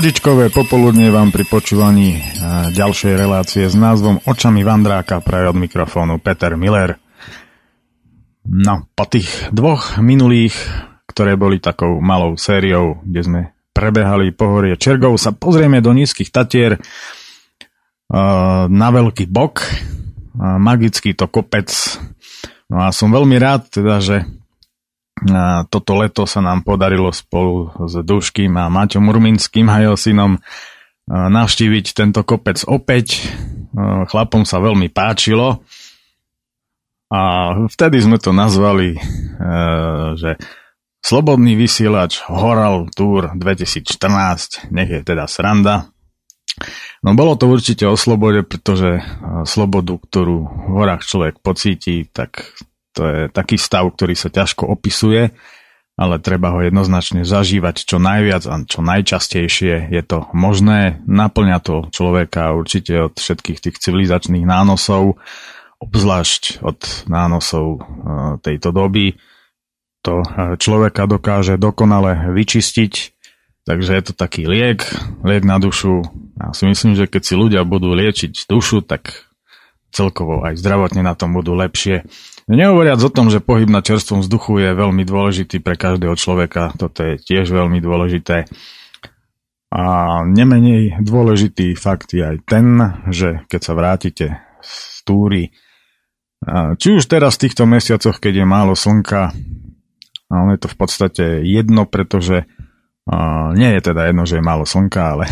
Pohodičkové popoludne vám pri počúvaní ďalšej relácie s názvom Očami Vandráka praje od mikrofónu Peter Miller. No, po tých dvoch minulých, ktoré boli takou malou sériou, kde sme prebehali pohorie Čergov, sa pozrieme do nízkych Tatier na veľký bok. Magický to kopec. No a som veľmi rád, teda, že toto leto sa nám podarilo spolu s Duškým a Maťom Urminským a jeho synom navštíviť tento kopec opäť. Chlapom sa veľmi páčilo a vtedy sme to nazvali, že Slobodný vysielač Horal Tour 2014, nech je teda sranda. No bolo to určite o slobode, pretože slobodu, ktorú v horách človek pocíti, tak to je taký stav, ktorý sa ťažko opisuje, ale treba ho jednoznačne zažívať čo najviac a čo najčastejšie je to možné. Naplňa to človeka určite od všetkých tých civilizačných nánosov, obzvlášť od nánosov e, tejto doby. To e, človeka dokáže dokonale vyčistiť, takže je to taký liek, liek na dušu. Ja si myslím, že keď si ľudia budú liečiť dušu, tak celkovo aj zdravotne na tom budú lepšie. Nehovoriac o tom, že pohyb na čerstvom vzduchu je veľmi dôležitý pre každého človeka, toto je tiež veľmi dôležité. A nemenej dôležitý fakt je aj ten, že keď sa vrátite z túry, či už teraz v týchto mesiacoch, keď je málo slnka, ale je to v podstate jedno, pretože nie je teda jedno, že je málo slnka, ale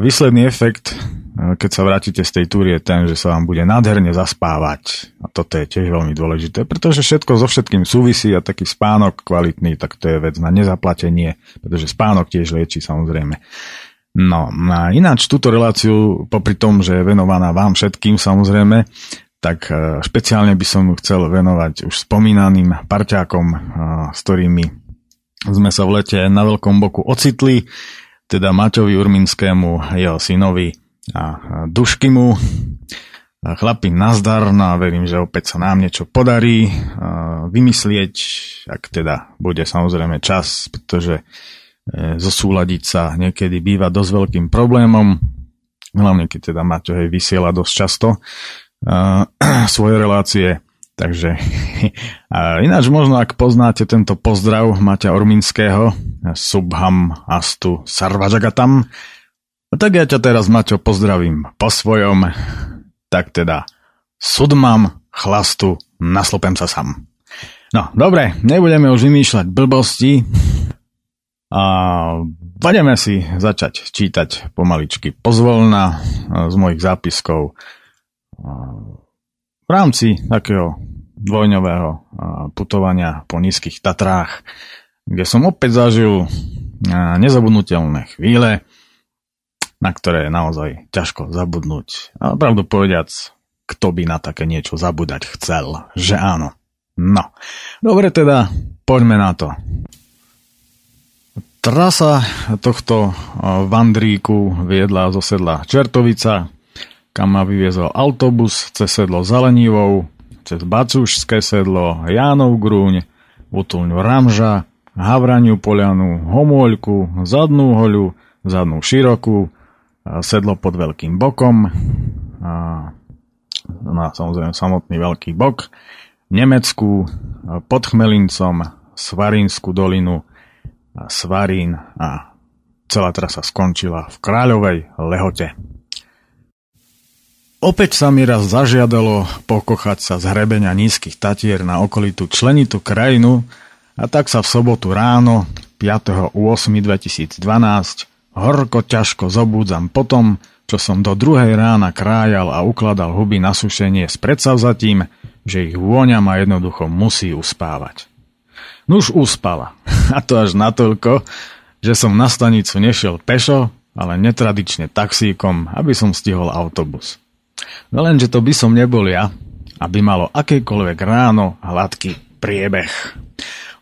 výsledný efekt keď sa vrátite z tej túry, je ten, že sa vám bude nádherne zaspávať. A toto je tiež veľmi dôležité, pretože všetko so všetkým súvisí a taký spánok kvalitný, tak to je vec na nezaplatenie, pretože spánok tiež lieči samozrejme. No a ináč túto reláciu, popri tom, že je venovaná vám všetkým samozrejme, tak e, špeciálne by som chcel venovať už spomínaným parťákom, s ktorými sme sa v lete na Veľkom boku ocitli, teda Maťovi Urminskému, jeho synovi a dušky mu. Chlapi, nazdar, no a verím, že opäť sa nám niečo podarí vymyslieť, ak teda bude samozrejme čas, pretože e, zosúľadiť sa niekedy býva dosť veľkým problémom, hlavne keď teda Maťo hej vysiela dosť často svoje relácie, takže a ináč možno ak poznáte tento pozdrav Maťa Orminského, Subham Astu Sarvajagatam, tak ja ťa teraz, Maťo, pozdravím po svojom. Tak teda, sudmam, chlastu, naslopem sa sam. No, dobre, nebudeme už vymýšľať blbosti a budeme si začať čítať pomaličky pozvolna z mojich zápiskov v rámci takého dvojňového putovania po nízkych Tatrách, kde som opäť zažil nezabudnutelné chvíle, na ktoré je naozaj ťažko zabudnúť. A pravdu povediac, kto by na také niečo zabudať chcel, že áno. No, dobre teda, poďme na to. Trasa tohto vandríku viedla zo sedla Čertovica, kam ma vyviezol autobus cez sedlo Zalenivou, cez Bacúšské sedlo, Jánov Grúň, útulňu Ramža, Havraniu Polianu, Homoľku, Zadnú hoľu, Zadnú Širokú, sedlo pod veľkým bokom, a, no samozrejme samotný veľký bok, Nemecku, pod Chmelincom, Svarínsku dolinu, Svarín a celá trasa skončila v Kráľovej lehote. Opäť sa mi raz zažiadalo pokochať sa z hrebenia nízkych tatier na okolitú členitú krajinu a tak sa v sobotu ráno 5.8.2012 Horko ťažko zobúdzam potom, čo som do druhej rána krájal a ukladal huby na sušenie s predsavzatím, že ich vôňa ma jednoducho musí uspávať. Nuž uspala. A to až natoľko, že som na stanicu nešiel pešo, ale netradične taxíkom, aby som stihol autobus. No lenže to by som nebol ja, aby malo akékoľvek ráno hladký priebeh.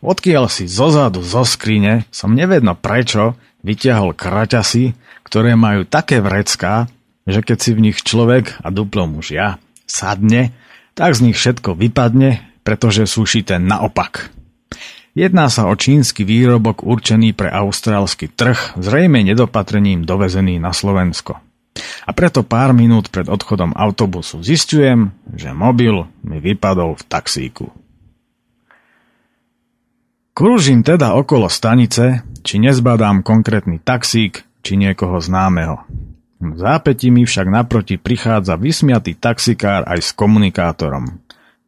Odkiaľ si zozadu zo skrine som nevedno prečo vyťahol kraťasy, ktoré majú také vrecká, že keď si v nich človek, a duplom už ja, sadne, tak z nich všetko vypadne, pretože sú šité naopak. Jedná sa o čínsky výrobok určený pre austrálsky trh, zrejme nedopatrením dovezený na Slovensko. A preto pár minút pred odchodom autobusu zistujem, že mobil mi vypadol v taxíku. Krúžim teda okolo stanice, či nezbadám konkrétny taxík, či niekoho známeho. V zápäti mi však naproti prichádza vysmiatý taxikár aj s komunikátorom.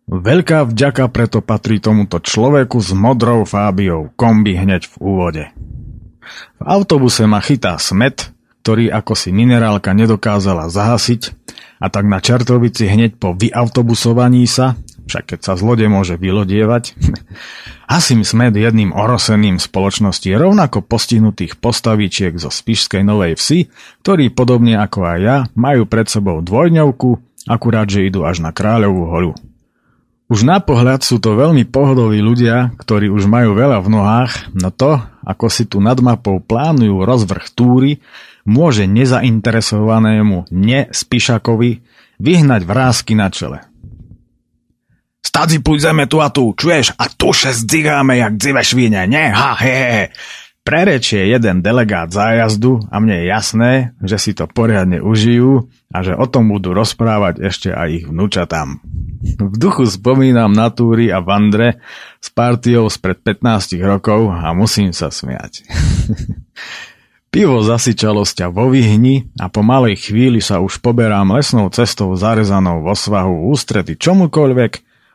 Veľká vďaka preto patrí tomuto človeku s modrou fábiou kombi hneď v úvode. V autobuse ma chytá smet, ktorý ako si minerálka nedokázala zahasiť a tak na Čertovici hneď po vyautobusovaní sa, však keď sa zlode môže vylodievať, hasím smet jedným oroseným spoločnosti rovnako postihnutých postavičiek zo Spišskej Novej Vsi, ktorí podobne ako aj ja majú pred sebou dvojňovku, akurát že idú až na Kráľovú holu. Už na pohľad sú to veľmi pohodoví ľudia, ktorí už majú veľa v nohách, no to, ako si tu nad mapou plánujú rozvrh túry, môže nezainteresovanému nespišakovi vyhnať vrázky na čele. Stadzi pújdeme tu a tu, čuješ? A tu še zdzigáme jak dzive švíne, ne? Ha, he, he prerečie jeden delegát zájazdu a mne je jasné, že si to poriadne užijú a že o tom budú rozprávať ešte aj ich vnúčatám. V duchu spomínam na túry a vandre s partiou spred 15 rokov a musím sa smiať. Pivo zasyčalo sťa vo vyhni a po malej chvíli sa už poberám lesnou cestou zarezanou vo svahu ústrety čomukoľvek,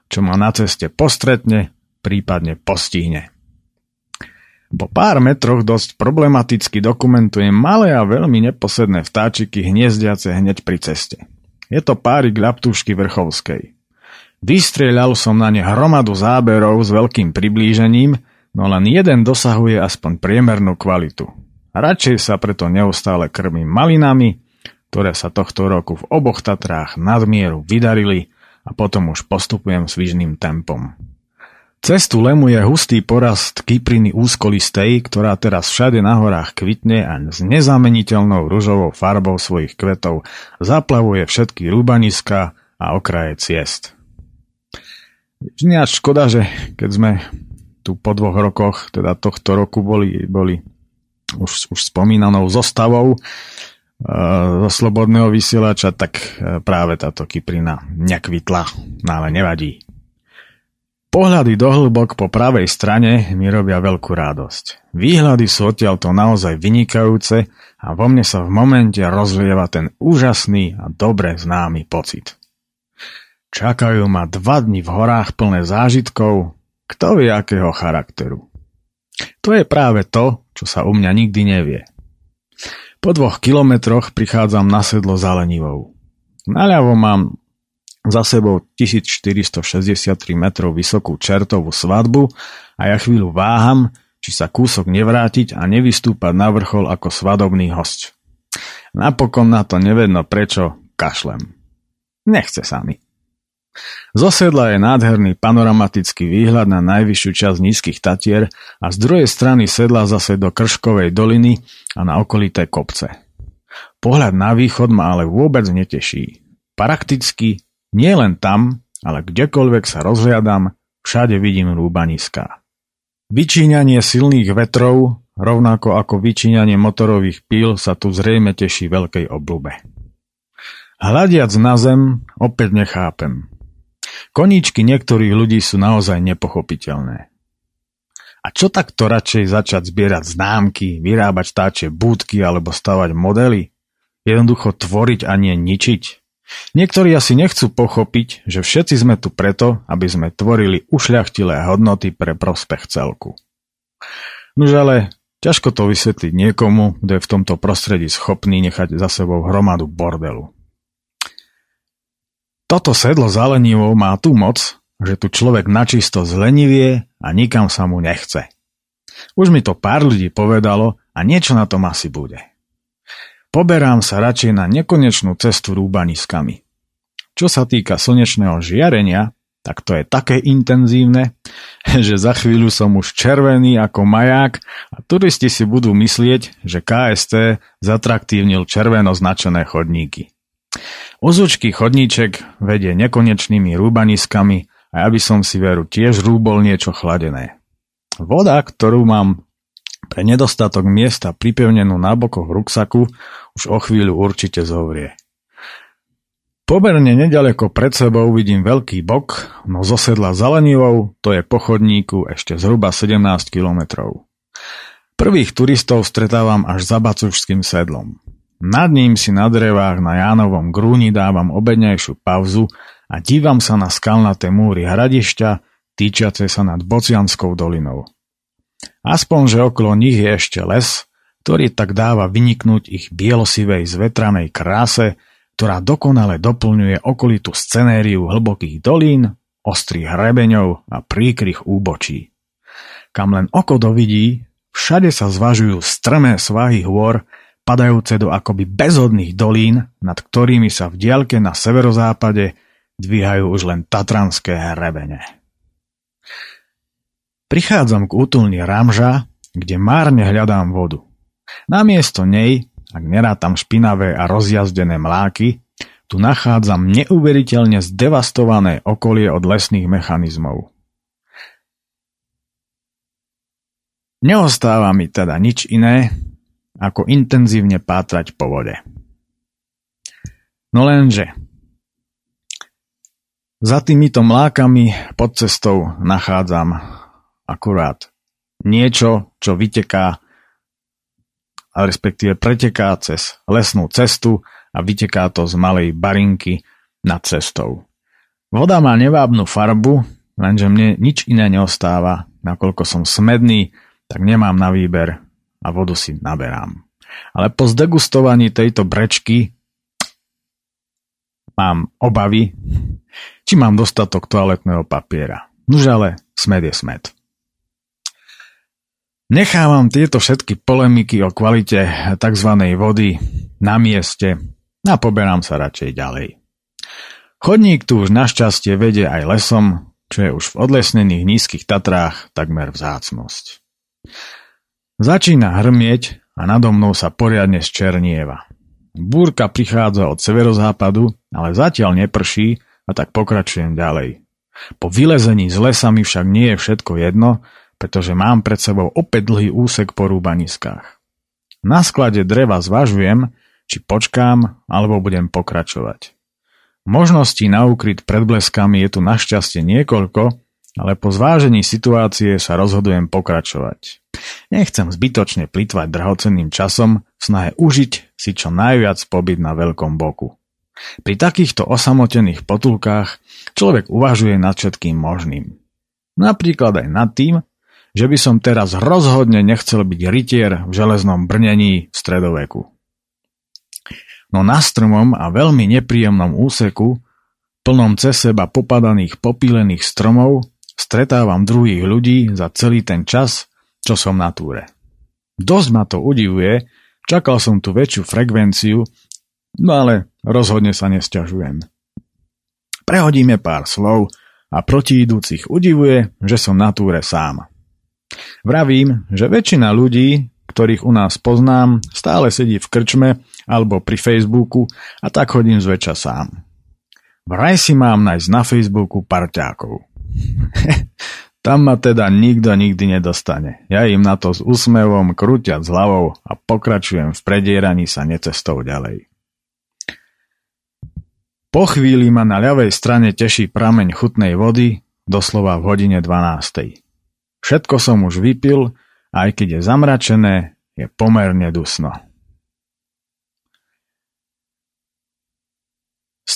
čo ma na ceste postretne, prípadne postihne. Po pár metroch dosť problematicky dokumentujem malé a veľmi neposedné vtáčiky hniezdiace hneď pri ceste. Je to párik ľaptúšky vrchovskej. Vystrieľal som na ne hromadu záberov s veľkým priblížením, no len jeden dosahuje aspoň priemernú kvalitu. Radšej sa preto neustále krmím malinami, ktoré sa tohto roku v oboch Tatrách nadmieru vydarili a potom už postupujem svižným tempom. Cestu lemuje hustý porast kypriny úzkolistej, ktorá teraz všade na horách kvitne a s nezameniteľnou ružovou farbou svojich kvetov zaplavuje všetky rúbaniska a okraje ciest. Ináč škoda, že keď sme tu po dvoch rokoch, teda tohto roku boli, boli už, už spomínanou zostavou e, zo slobodného vysielača, tak e, práve táto kyprina nekvitla, no ale nevadí. Pohľady do hĺbok po pravej strane mi robia veľkú radosť. Výhľady sú odtiaľto naozaj vynikajúce a vo mne sa v momente rozlieva ten úžasný a dobre známy pocit. Čakajú ma dva dni v horách plné zážitkov, kto vie akého charakteru. To je práve to, čo sa u mňa nikdy nevie. Po dvoch kilometroch prichádzam na sedlo za lenivou. Naľavo mám za sebou 1463 metrov vysokú čertovú svadbu a ja chvíľu váham, či sa kúsok nevrátiť a nevystúpať na vrchol ako svadobný host. Napokon na to nevedno prečo kašlem. Nechce sa mi. Z osedla je nádherný panoramatický výhľad na najvyššiu časť nízkych Tatier a z druhej strany sedla zase do Krškovej doliny a na okolité kopce. Pohľad na východ ma ale vôbec neteší. Prakticky nie len tam, ale kdekoľvek sa rozhľadám, všade vidím rúbaniská. Vyčíňanie silných vetrov, rovnako ako vyčíňanie motorových píl, sa tu zrejme teší veľkej oblube. Hľadiac na zem, opäť nechápem. Koníčky niektorých ľudí sú naozaj nepochopiteľné. A čo takto radšej začať zbierať známky, vyrábať táče búdky alebo stavať modely? Jednoducho tvoriť a nie ničiť? Niektorí asi nechcú pochopiť, že všetci sme tu preto, aby sme tvorili ušľachtilé hodnoty pre prospech celku. Nož ale ťažko to vysvetliť niekomu, kto je v tomto prostredí schopný nechať za sebou hromadu bordelu. Toto sedlo za lenivou má tú moc, že tu človek načisto zlenivie a nikam sa mu nechce. Už mi to pár ľudí povedalo a niečo na tom asi bude. Poberám sa radšej na nekonečnú cestu rúbaniskami. Čo sa týka slnečného žiarenia, tak to je také intenzívne, že za chvíľu som už červený ako maják a turisti si budú myslieť, že KST zatraktívnil červeno značené chodníky. Ozučký chodníček vedie nekonečnými rúbaniskami a ja by som si veru tiež rúbol niečo chladené. Voda, ktorú mám pre nedostatok miesta pripevnenú na bokoch ruksaku, už o chvíľu určite zovrie. Poberne nedaleko pred sebou vidím veľký bok, no zosedla zelenivou, to je po chodníku ešte zhruba 17 kilometrov. Prvých turistov stretávam až za Bacušským sedlom. Nad ním si na drevách na Jánovom grúni dávam obednejšiu pauzu a dívam sa na skalnaté múry hradišťa, týčiace sa nad Bocianskou dolinou. Aspoň, že okolo nich je ešte les, ktorý tak dáva vyniknúť ich bielosivej zvetranej kráse, ktorá dokonale doplňuje okolitú scenériu hlbokých dolín, ostrých hrebeňov a príkrych úbočí. Kam len oko dovidí, všade sa zvažujú strmé svahy hôr, padajúce do akoby bezhodných dolín, nad ktorými sa v diaľke na severozápade dvíhajú už len tatranské hrebene. Prichádzam k útulni Ramža, kde márne hľadám vodu. Namiesto nej ak nerátam špinavé a rozjazdené mláky, tu nachádzam neuveriteľne zdevastované okolie od lesných mechanizmov. Neostáva mi teda nič iné, ako intenzívne pátrať po vode. No lenže, za týmito mlákami pod cestou nachádzam akurát niečo, čo vyteká a respektíve preteká cez lesnú cestu a vyteká to z malej barinky nad cestou. Voda má nevábnu farbu, lenže mne nič iné neostáva, nakoľko som smedný, tak nemám na výber a vodu si naberám. Ale po zdegustovaní tejto brečky mám obavy, či mám dostatok toaletného papiera. Nuž ale smed je smed. Nechávam tieto všetky polemiky o kvalite tzv. vody na mieste a poberám sa radšej ďalej. Chodník tu už našťastie vedie aj lesom, čo je už v odlesnených nízkych Tatrách takmer vzácnosť. Začína hrmieť a nado mnou sa poriadne zčernieva. Búrka prichádza od severozápadu, ale zatiaľ neprší a tak pokračujem ďalej. Po vylezení z lesa mi však nie je všetko jedno pretože mám pred sebou opäť dlhý úsek po rúbaniskách. Na sklade dreva zvažujem, či počkám, alebo budem pokračovať. Možností na úkryt pred bleskami je tu našťastie niekoľko, ale po zvážení situácie sa rozhodujem pokračovať. Nechcem zbytočne plitvať drahocenným časom v snahe užiť si čo najviac pobyt na veľkom boku. Pri takýchto osamotených potulkách človek uvažuje nad všetkým možným. Napríklad aj nad tým, že by som teraz rozhodne nechcel byť rytier v železnom brnení v stredoveku. No na strmom a veľmi nepríjemnom úseku, plnom cez seba popadaných popílených stromov, stretávam druhých ľudí za celý ten čas, čo som na túre. Dosť ma to udivuje, čakal som tu väčšiu frekvenciu, no ale rozhodne sa nesťažujem. Prehodíme pár slov a protiidúcich udivuje, že som na túre sám. Vravím, že väčšina ľudí, ktorých u nás poznám, stále sedí v krčme alebo pri Facebooku a tak chodím zväčša sám. Vraj si mám nájsť na Facebooku parťákov. Tam ma teda nikto nikdy nedostane. Ja im na to s úsmevom krúťať s hlavou a pokračujem v predieraní sa necestou ďalej. Po chvíli ma na ľavej strane teší prameň chutnej vody, doslova v hodine 12. Všetko som už vypil a aj keď je zamračené, je pomerne dusno.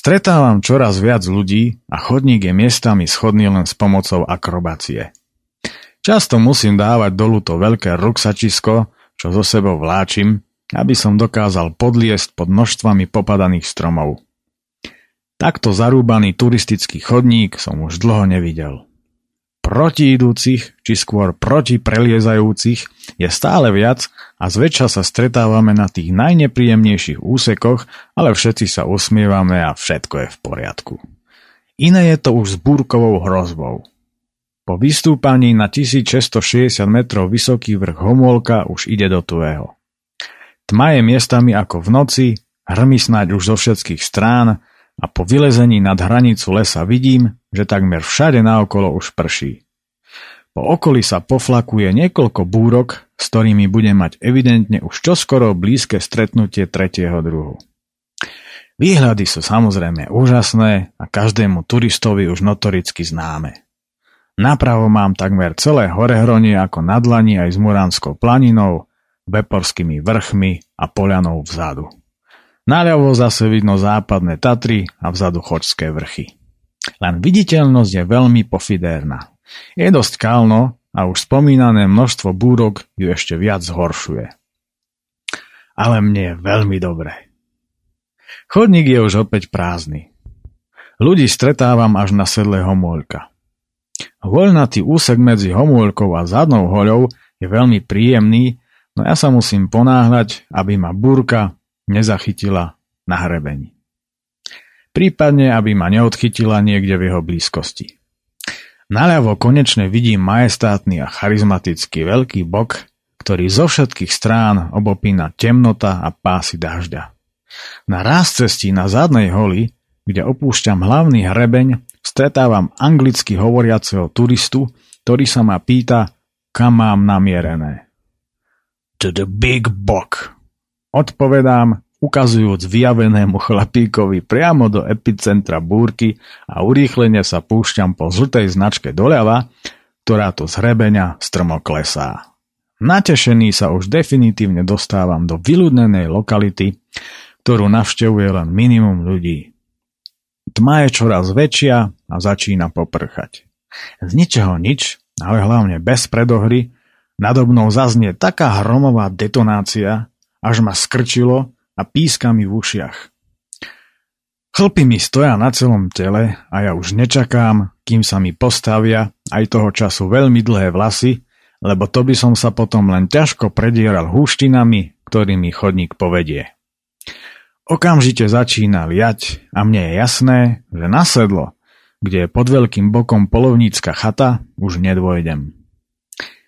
Stretávam čoraz viac ľudí a chodník je miestami schodný len s pomocou akrobácie. Často musím dávať dolu to veľké ruksačisko, čo zo sebou vláčim, aby som dokázal podliesť pod množstvami popadaných stromov. Takto zarúbaný turistický chodník som už dlho nevidel protiidúcich, či skôr proti preliezajúcich je stále viac a zväčša sa stretávame na tých najnepríjemnejších úsekoch, ale všetci sa usmievame a všetko je v poriadku. Iné je to už s búrkovou hrozbou. Po vystúpaní na 1660 metrov vysoký vrch Homolka už ide do tvého. Tma je miestami ako v noci, hrmi snáď už zo všetkých strán a po vylezení nad hranicu lesa vidím, že takmer všade naokolo už prší. Po okolí sa poflakuje niekoľko búrok, s ktorými bude mať evidentne už čoskoro blízke stretnutie tretieho druhu. Výhľady sú samozrejme úžasné a každému turistovi už notoricky známe. Napravo mám takmer celé horehronie ako na dlani aj s Muránskou planinou, Beporskými vrchmi a Polianou vzadu. Naľavo zase vidno západné Tatry a vzadu Chočské vrchy. Len viditeľnosť je veľmi pofidérna. Je dosť kalno a už spomínané množstvo búrok ju ešte viac zhoršuje. Ale mne je veľmi dobre. Chodník je už opäť prázdny. Ľudí stretávam až na sedle homôľka. Voľnatý úsek medzi homôľkou a zadnou hoľou je veľmi príjemný, no ja sa musím ponáhľať, aby ma búrka nezachytila na hrebení. Prípadne, aby ma neodchytila niekde v jeho blízkosti. Naľavo konečne vidím majestátny a charizmatický veľký bok, ktorý zo všetkých strán obopína temnota a pásy dažďa. Na ráz cestí na zadnej holi, kde opúšťam hlavný hrebeň, stretávam anglicky hovoriaceho turistu, ktorý sa ma pýta, kam mám namierené. To the big book. Odpovedám, ukazujúc vyjavenému chlapíkovi priamo do epicentra búrky a urýchlene sa púšťam po žltej značke doľava, ktorá to z hrebenia strmo klesá. Natešený sa už definitívne dostávam do vyľudnenej lokality, ktorú navštevuje len minimum ľudí. Tma je čoraz väčšia a začína poprchať. Z ničeho nič, ale hlavne bez predohry, nadobnou zaznie taká hromová detonácia, až ma skrčilo a píska mi v ušiach. Chlpy mi stoja na celom tele a ja už nečakám, kým sa mi postavia aj toho času veľmi dlhé vlasy, lebo to by som sa potom len ťažko predieral húštinami, ktorými chodník povedie. Okamžite začína liať a mne je jasné, že na sedlo, kde je pod veľkým bokom polovnícka chata, už nedvojdem.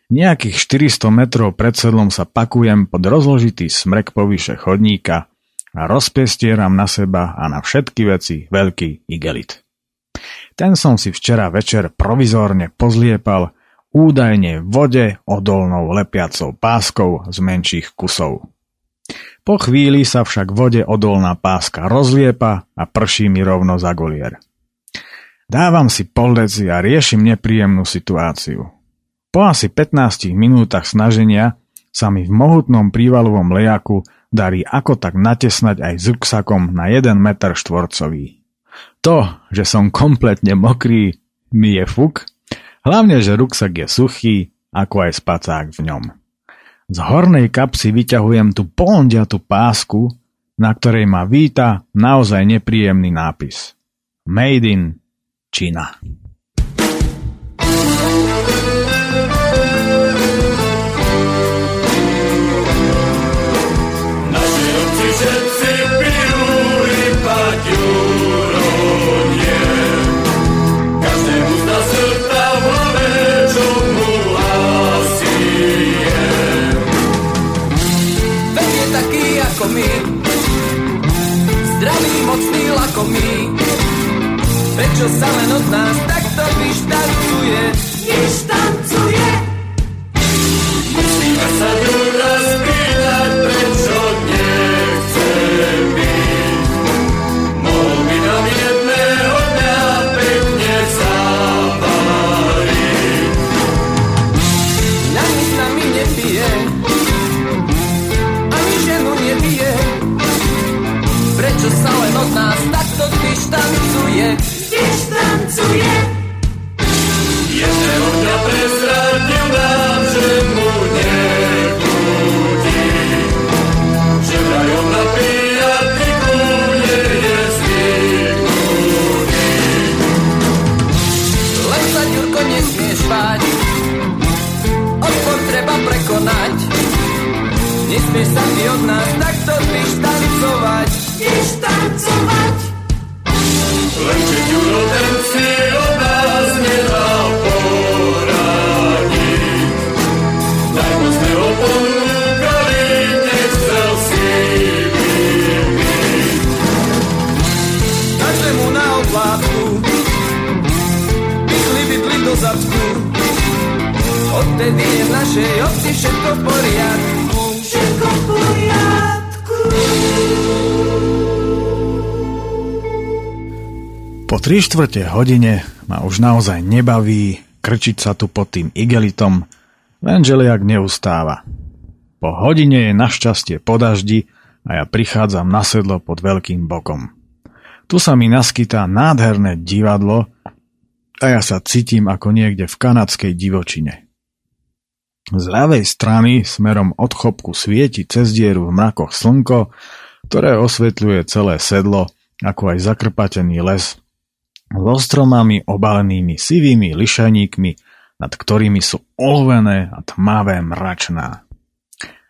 Nejakých 400 metrov pred sedlom sa pakujem pod rozložitý smrek povyše chodníka a rozpestieram na seba a na všetky veci veľký igelit. Ten som si včera večer provizórne pozliepal údajne vode odolnou lepiacou páskou z menších kusov. Po chvíli sa však vode odolná páska rozliepa a prší mi rovno za golier. Dávam si poldeci a riešim nepríjemnú situáciu. Po asi 15 minútach snaženia sa mi v mohutnom prívalovom lejaku darí ako tak natesnať aj s ruksakom na 1 meter štvorcový. To, že som kompletne mokrý, mi je fuk, hlavne, že ruksak je suchý, ako aj spacák v ňom. Z hornej kapsy vyťahujem tú pondiatú pásku, na ktorej ma víta naozaj nepríjemný nápis. Made in China. Prečo sa len od nás takto vyštancuje? Vyštancuje! Vyštancovať. Vyštancovať! Lenže Ďuro ten si od nás nedal poradiť. Tak mu sme ho ponúkali, nechcel si vypiť. Každému na oplátku, bydli, bydli do zadku, odtedy je v našej obci všetko v poriadku. Po tri štvrte hodine ma už naozaj nebaví krčiť sa tu pod tým igelitom, lenže liak neustáva. Po hodine je našťastie po daždi a ja prichádzam na sedlo pod veľkým bokom. Tu sa mi naskytá nádherné divadlo a ja sa cítim ako niekde v kanadskej divočine. Z ľavej strany smerom od chopku svieti cez dieru v mrakoch slnko, ktoré osvetľuje celé sedlo, ako aj zakrpatený les so stromami obalenými sivými lišaníkmi, nad ktorými sú olovené a tmavé mračná.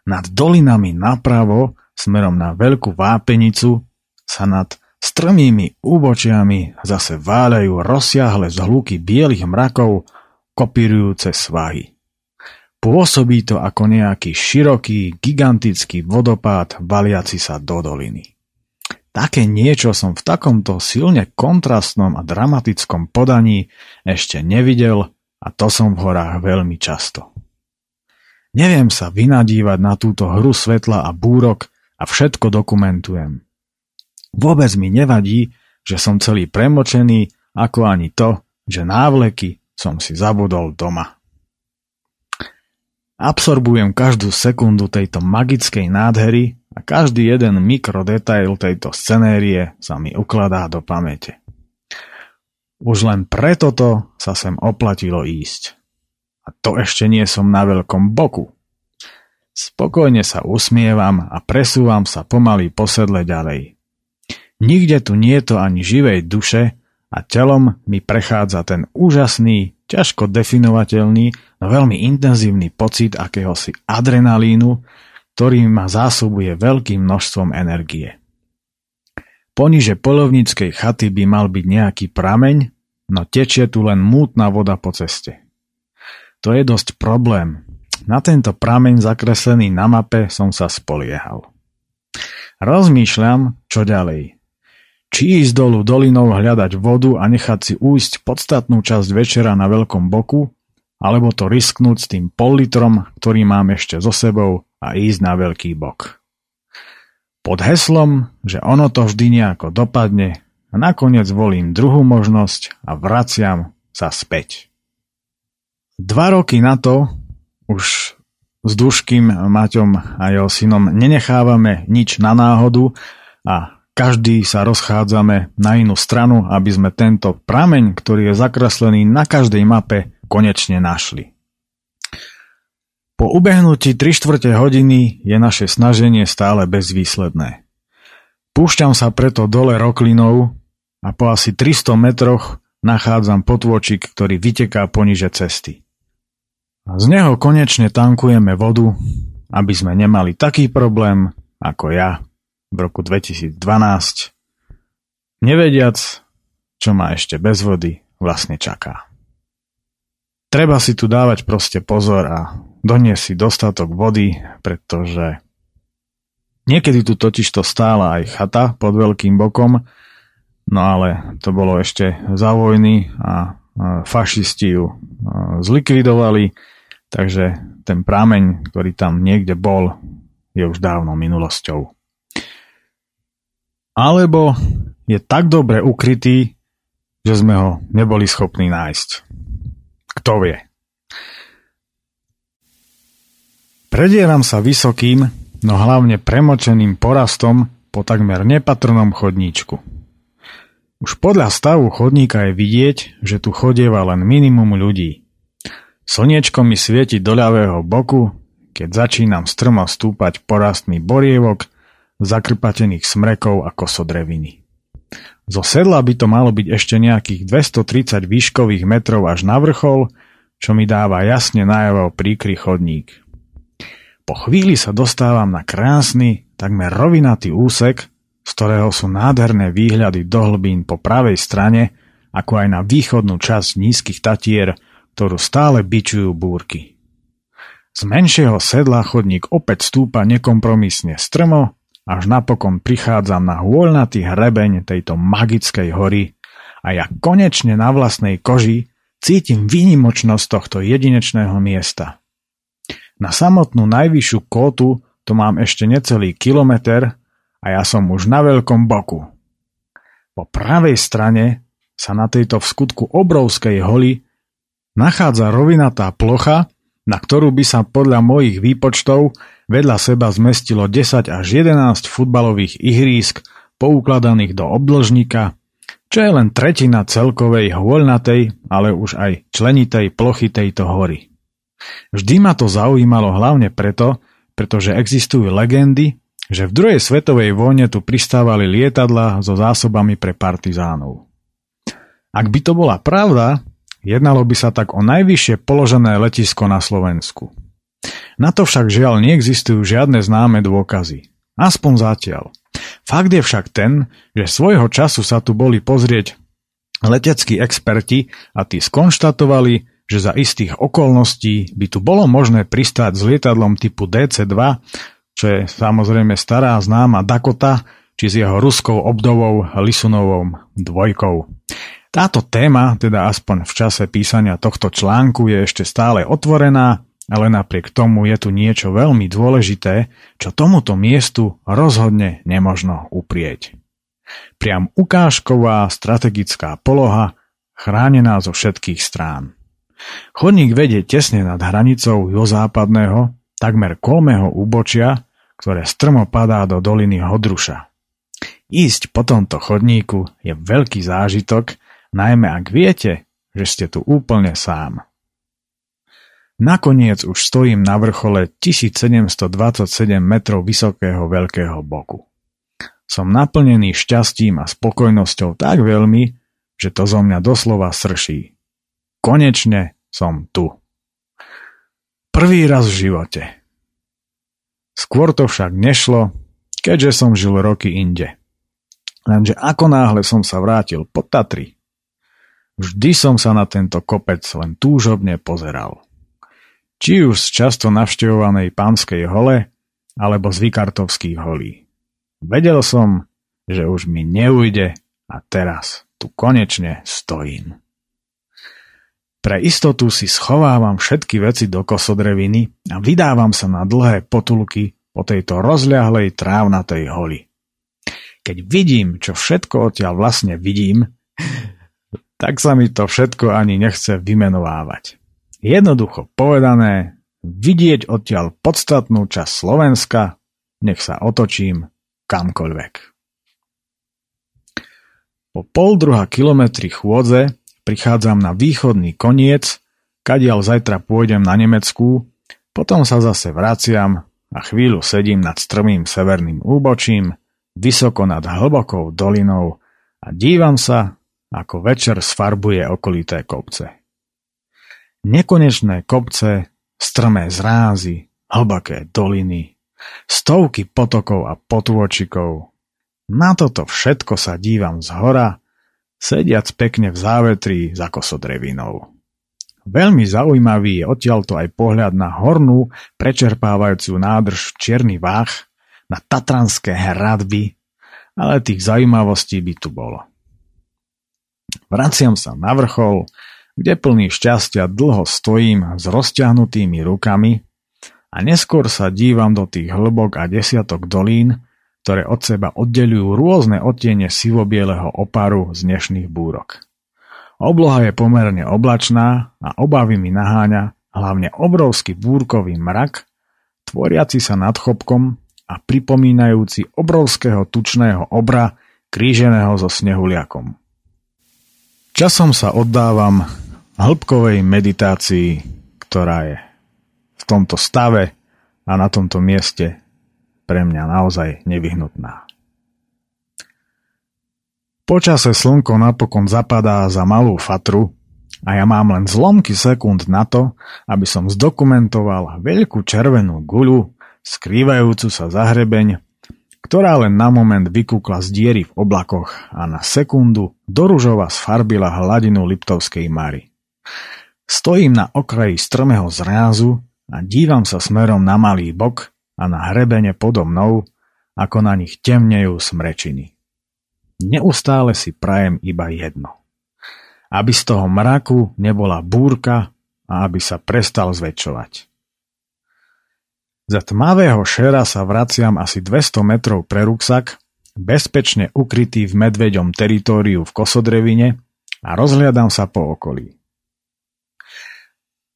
Nad dolinami napravo, smerom na veľkú vápenicu, sa nad strmými úbočiami zase váľajú rozsiahle zhluky bielých mrakov, kopírujúce svahy. Pôsobí to ako nejaký široký, gigantický vodopád valiaci sa do doliny. Také niečo som v takomto silne kontrastnom a dramatickom podaní ešte nevidel a to som v horách veľmi často. Neviem sa vynadívať na túto hru svetla a búrok a všetko dokumentujem. Vôbec mi nevadí, že som celý premočený, ako ani to, že návleky som si zabudol doma. Absorbujem každú sekundu tejto magickej nádhery a každý jeden mikrodetail tejto scenérie sa mi ukladá do pamäte. Už len preto to sa sem oplatilo ísť. A to ešte nie som na veľkom boku. Spokojne sa usmievam a presúvam sa pomaly po sedle ďalej. Nikde tu nie je to ani živej duše a telom mi prechádza ten úžasný, ťažko definovateľný, no veľmi intenzívny pocit akéhosi adrenalínu, ktorý ma zásobuje veľkým množstvom energie. Poniže polovníckej chaty by mal byť nejaký prameň, no tečie tu len mútna voda po ceste. To je dosť problém. Na tento prameň zakreslený na mape som sa spoliehal. Rozmýšľam, čo ďalej. Či ísť dolu dolinou hľadať vodu a nechať si újsť podstatnú časť večera na veľkom boku, alebo to risknúť s tým pol litrom, ktorý mám ešte so sebou a ísť na veľký bok. Pod heslom, že ono to vždy nejako dopadne nakoniec volím druhú možnosť a vraciam sa späť. Dva roky na to už s Duškým, Maťom a jeho synom nenechávame nič na náhodu a každý sa rozchádzame na inú stranu, aby sme tento prameň, ktorý je zakreslený na každej mape, konečne našli. Po ubehnutí 3 čtvrte hodiny je naše snaženie stále bezvýsledné. Púšťam sa preto dole roklinou a po asi 300 metroch nachádzam potôčik, ktorý vyteká poniže cesty. Z neho konečne tankujeme vodu, aby sme nemali taký problém ako ja v roku 2012, nevediac, čo ma ešte bez vody vlastne čaká. Treba si tu dávať proste pozor a doniesť si dostatok vody, pretože niekedy tu totiž to stála aj chata pod veľkým bokom, no ale to bolo ešte za vojny a fašisti ju zlikvidovali, takže ten prámeň, ktorý tam niekde bol, je už dávno minulosťou. Alebo je tak dobre ukrytý, že sme ho neboli schopní nájsť. Kto vie? Predieram sa vysokým, no hlavne premočeným porastom po takmer nepatrnom chodníčku. Už podľa stavu chodníka je vidieť, že tu chodieva len minimum ľudí. Slniečko mi svieti do ľavého boku, keď začínam strmo stúpať porastmi borievok, zakrpatených smrekov a kosodreviny. Zo sedla by to malo byť ešte nejakých 230 výškových metrov až na vrchol, čo mi dáva jasne najavo príkry chodník. Po chvíli sa dostávam na krásny, takmer rovinatý úsek, z ktorého sú nádherné výhľady do hlbín po pravej strane, ako aj na východnú časť nízkych tatier, ktorú stále bičujú búrky. Z menšieho sedla chodník opäť stúpa nekompromisne strmo, až napokon prichádzam na hôľnatý hrebeň tejto magickej hory a ja konečne na vlastnej koži Cítim výnimočnosť tohto jedinečného miesta. Na samotnú najvyššiu kótu to mám ešte necelý kilometr a ja som už na veľkom boku. Po pravej strane sa na tejto v skutku obrovskej holi nachádza rovinatá plocha, na ktorú by sa podľa mojich výpočtov vedľa seba zmestilo 10 až 11 futbalových ihrísk poukladaných do obdĺžnika čo je len tretina celkovej hôľnatej, ale už aj členitej plochy tejto hory. Vždy ma to zaujímalo hlavne preto, pretože existujú legendy, že v druhej svetovej vojne tu pristávali lietadla so zásobami pre partizánov. Ak by to bola pravda, jednalo by sa tak o najvyššie položené letisko na Slovensku. Na to však žiaľ neexistujú žiadne známe dôkazy. Aspoň zatiaľ. Fakt je však ten, že svojho času sa tu boli pozrieť leteckí experti a tí skonštatovali, že za istých okolností by tu bolo možné pristáť s lietadlom typu DC-2, čo je samozrejme stará známa Dakota, či s jeho ruskou obdovou Lisunovou dvojkou. Táto téma, teda aspoň v čase písania tohto článku, je ešte stále otvorená ale napriek tomu je tu niečo veľmi dôležité, čo tomuto miestu rozhodne nemožno uprieť. Priam ukážková strategická poloha, chránená zo všetkých strán. Chodník vedie tesne nad hranicou juhozápadného, takmer kolmého úbočia, ktoré strmo padá do doliny Hodruša. Ísť po tomto chodníku je veľký zážitok, najmä ak viete, že ste tu úplne sám. Nakoniec už stojím na vrchole 1727 metrov vysokého veľkého boku. Som naplnený šťastím a spokojnosťou tak veľmi, že to zo mňa doslova srší. Konečne som tu. Prvý raz v živote. Skôr to však nešlo, keďže som žil roky inde. Lenže ako náhle som sa vrátil po Tatry, vždy som sa na tento kopec len túžobne pozeral či už z často navštevovanej pánskej hole, alebo z Vikartovských holí. Vedel som, že už mi neujde a teraz tu konečne stojím. Pre istotu si schovávam všetky veci do kosodreviny a vydávam sa na dlhé potulky po tejto rozľahlej trávnatej holi. Keď vidím, čo všetko odtiaľ vlastne vidím, tak sa mi to všetko ani nechce vymenovávať. Jednoducho povedané, vidieť odtiaľ podstatnú časť Slovenska, nech sa otočím kamkoľvek. Po pol druha kilometri chôdze prichádzam na východný koniec, kadiaľ zajtra pôjdem na Nemecku, potom sa zase vraciam a chvíľu sedím nad strmým severným úbočím, vysoko nad hlbokou dolinou a dívam sa, ako večer sfarbuje okolité kopce. Nekonečné kopce, strmé zrázy, hlboké doliny, stovky potokov a potôčikov. Na toto všetko sa dívam z hora, sediac pekne v závetri za kosodrevinou. Veľmi zaujímavý je odtiaľto aj pohľad na hornú, prečerpávajúcu nádrž Čierny Vách, na tatranské hradby, ale tých zaujímavostí by tu bolo. Vraciam sa na vrchol, kde plný šťastia dlho stojím s rozťahnutými rukami a neskôr sa dívam do tých hlbok a desiatok dolín, ktoré od seba oddelujú rôzne odtiene sivobieleho oparu z dnešných búrok. Obloha je pomerne oblačná a obavy mi naháňa hlavne obrovský búrkový mrak, tvoriaci sa nad chopkom a pripomínajúci obrovského tučného obra kríženého so snehuliakom. Časom sa oddávam hĺbkovej meditácii, ktorá je v tomto stave a na tomto mieste pre mňa naozaj nevyhnutná. Počase slnko napokon zapadá za malú fatru a ja mám len zlomky sekúnd na to, aby som zdokumentoval veľkú červenú guľu, skrývajúcu sa za hrebeň, ktorá len na moment vykúkla z diery v oblakoch a na sekundu doružova sfarbila hladinu Liptovskej Mary. Stojím na okraji strmého zrázu a dívam sa smerom na malý bok a na hrebene podo mnou, ako na nich temnejú smrečiny. Neustále si prajem iba jedno. aby z toho mraku nebola búrka a aby sa prestal zväčšovať. Za tmavého šera sa vraciam asi 200 metrov pre ruksak, bezpečne ukrytý v medveďom teritóriu v Kosodrevine a rozhliadam sa po okolí.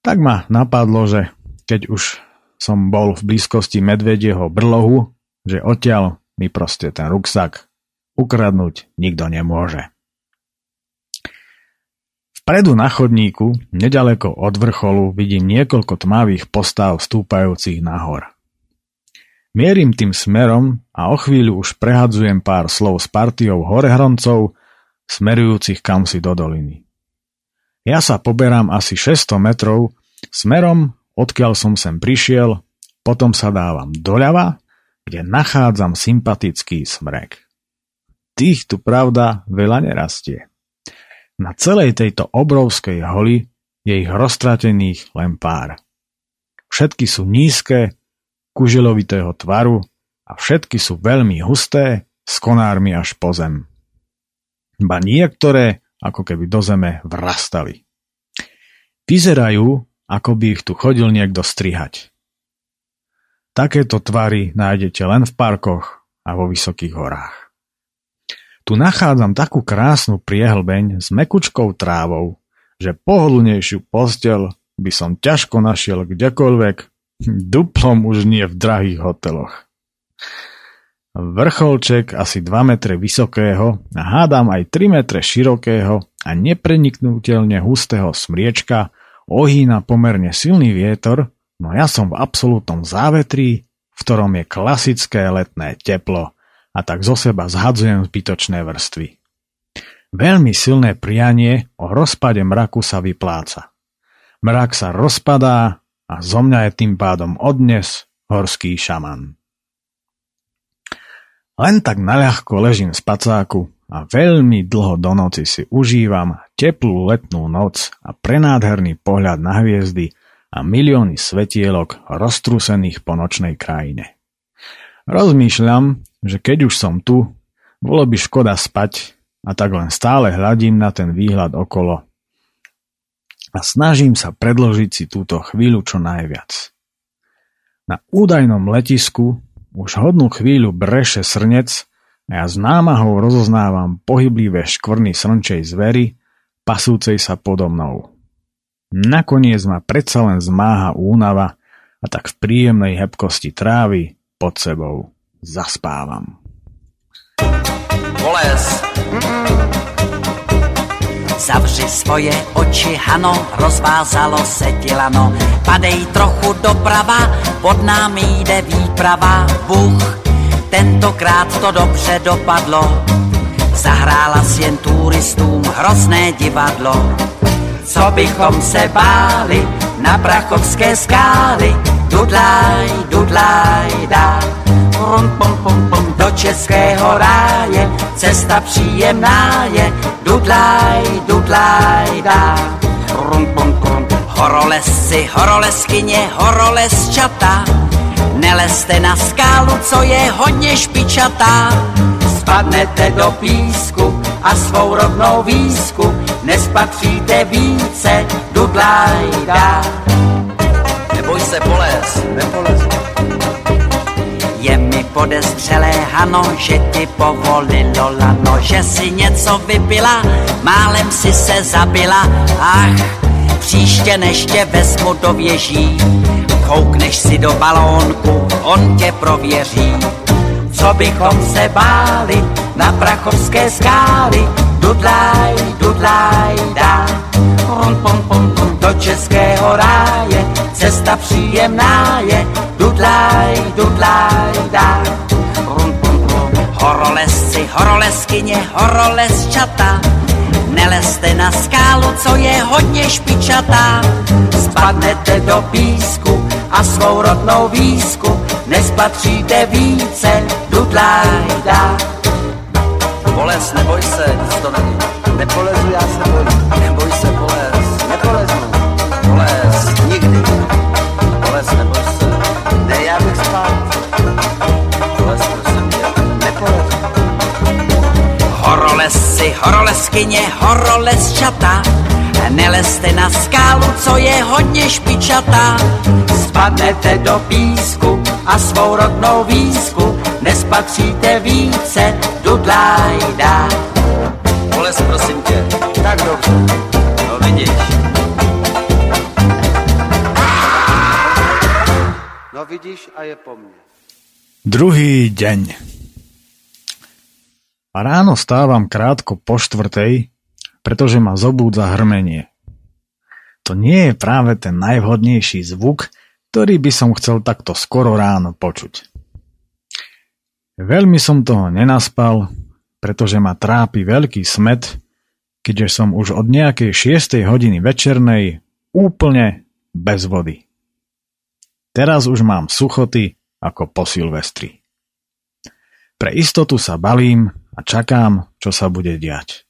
Tak ma napadlo, že keď už som bol v blízkosti medvedieho brlohu, že odtiaľ mi proste ten ruksak ukradnúť nikto nemôže. Vpredu na chodníku, nedaleko od vrcholu, vidím niekoľko tmavých postáv stúpajúcich nahor. Mierim tým smerom a o chvíľu už prehadzujem pár slov s partiou horehroncov, smerujúcich kamsi do doliny. Ja sa poberám asi 600 metrov smerom, odkiaľ som sem prišiel, potom sa dávam doľava, kde nachádzam sympatický smrek. Tých tu pravda veľa nerastie. Na celej tejto obrovskej holi je ich roztratených len pár. Všetky sú nízke, kuželovitého tvaru a všetky sú veľmi husté, s konármi až po zem. Ba niektoré ako keby do zeme vrastali. Vyzerajú, ako by ich tu chodil niekto strihať. Takéto tvary nájdete len v parkoch a vo vysokých horách. Tu nachádzam takú krásnu priehlbeň s mekučkou trávou, že pohodlnejšiu postel by som ťažko našiel kdekoľvek, duplom už nie v drahých hoteloch. Vrcholček asi 2 metre vysokého a hádam aj 3 metre širokého a nepreniknutelne hustého smriečka ohýna pomerne silný vietor, no ja som v absolútnom závetrí, v ktorom je klasické letné teplo a tak zo seba zhadzujem zbytočné vrstvy. Veľmi silné prianie o rozpade mraku sa vypláca. Mrak sa rozpadá a zo mňa je tým pádom odnes horský šaman. Len tak naľahko ležím v spacáku a veľmi dlho do noci si užívam teplú letnú noc a prenádherný pohľad na hviezdy a milióny svetielok roztrúsených po nočnej krajine. Rozmýšľam, že keď už som tu, bolo by škoda spať a tak len stále hľadím na ten výhľad okolo a snažím sa predložiť si túto chvíľu čo najviac. Na údajnom letisku už hodnú chvíľu breše srnec a ja s námahou rozoznávam pohyblivé škvrny srnčej zvery, pasúcej sa podo mnou. Nakoniec ma predsa len zmáha únava a tak v príjemnej hebkosti trávy pod sebou zaspávam. Poles. Zavři svoje oči, Hano, rozvázalo se lano. Padej trochu doprava, pod námi jde výprava. Bůh, tentokrát to dobře dopadlo. Zahrála si jen turistům hrozné divadlo. Co bychom se báli na prachovské skály, dudlaj, dudlaj, dá pum, pum, pum, pum, do českého ráje, cesta příjemná je, dudlaj, dudlaj, dá. Pum, pum, pum, horolesci, horoleskyně, horolesčata, neleste na skálu, co je hodně špičatá. Spadnete do písku a svou rovnou výsku nespatříte více, dudlaj, dá. Neboj se, poles, nepolez. Podezřelé, Hano, že ti povolilo lano, že si něco vypila, málem si se zabila, ach, příště než tě vezmu do věží, koukneš si do balónku, on tě prověří. Co bychom se báli na prachovské skály, dudlaj, dudlaj, dá, pom, pom, pom, pom, do českého ráje, cesta příjemná je, dudlaj, dudlaj, horoleskyně, horolesčata, neleste na skálu, co je hodně špičatá. Spadnete do písku a svou rodnou výsku nespatříte více, dudlaj, dá. Poles, neboj se, nic to není. Nepolezu, já se bojím. Horoleskyně, horoleskyně, horolezčata. Nelezte na skálu, co je hodně špičatá. Spadnete do písku a svou rodnou výzku nespatříte více dudlajda. Poles, prosím tě. Tak dobře. No vidíš. No vidíš a je po mne. Druhý deň. A ráno stávam krátko po štvrtej, pretože ma zobúdza hrmenie. To nie je práve ten najvhodnejší zvuk, ktorý by som chcel takto skoro ráno počuť. Veľmi som toho nenaspal, pretože ma trápi veľký smet, keďže som už od nejakej 6. hodiny večernej úplne bez vody. Teraz už mám suchoty ako po Silvestri. Pre istotu sa balím a čakám, čo sa bude diať.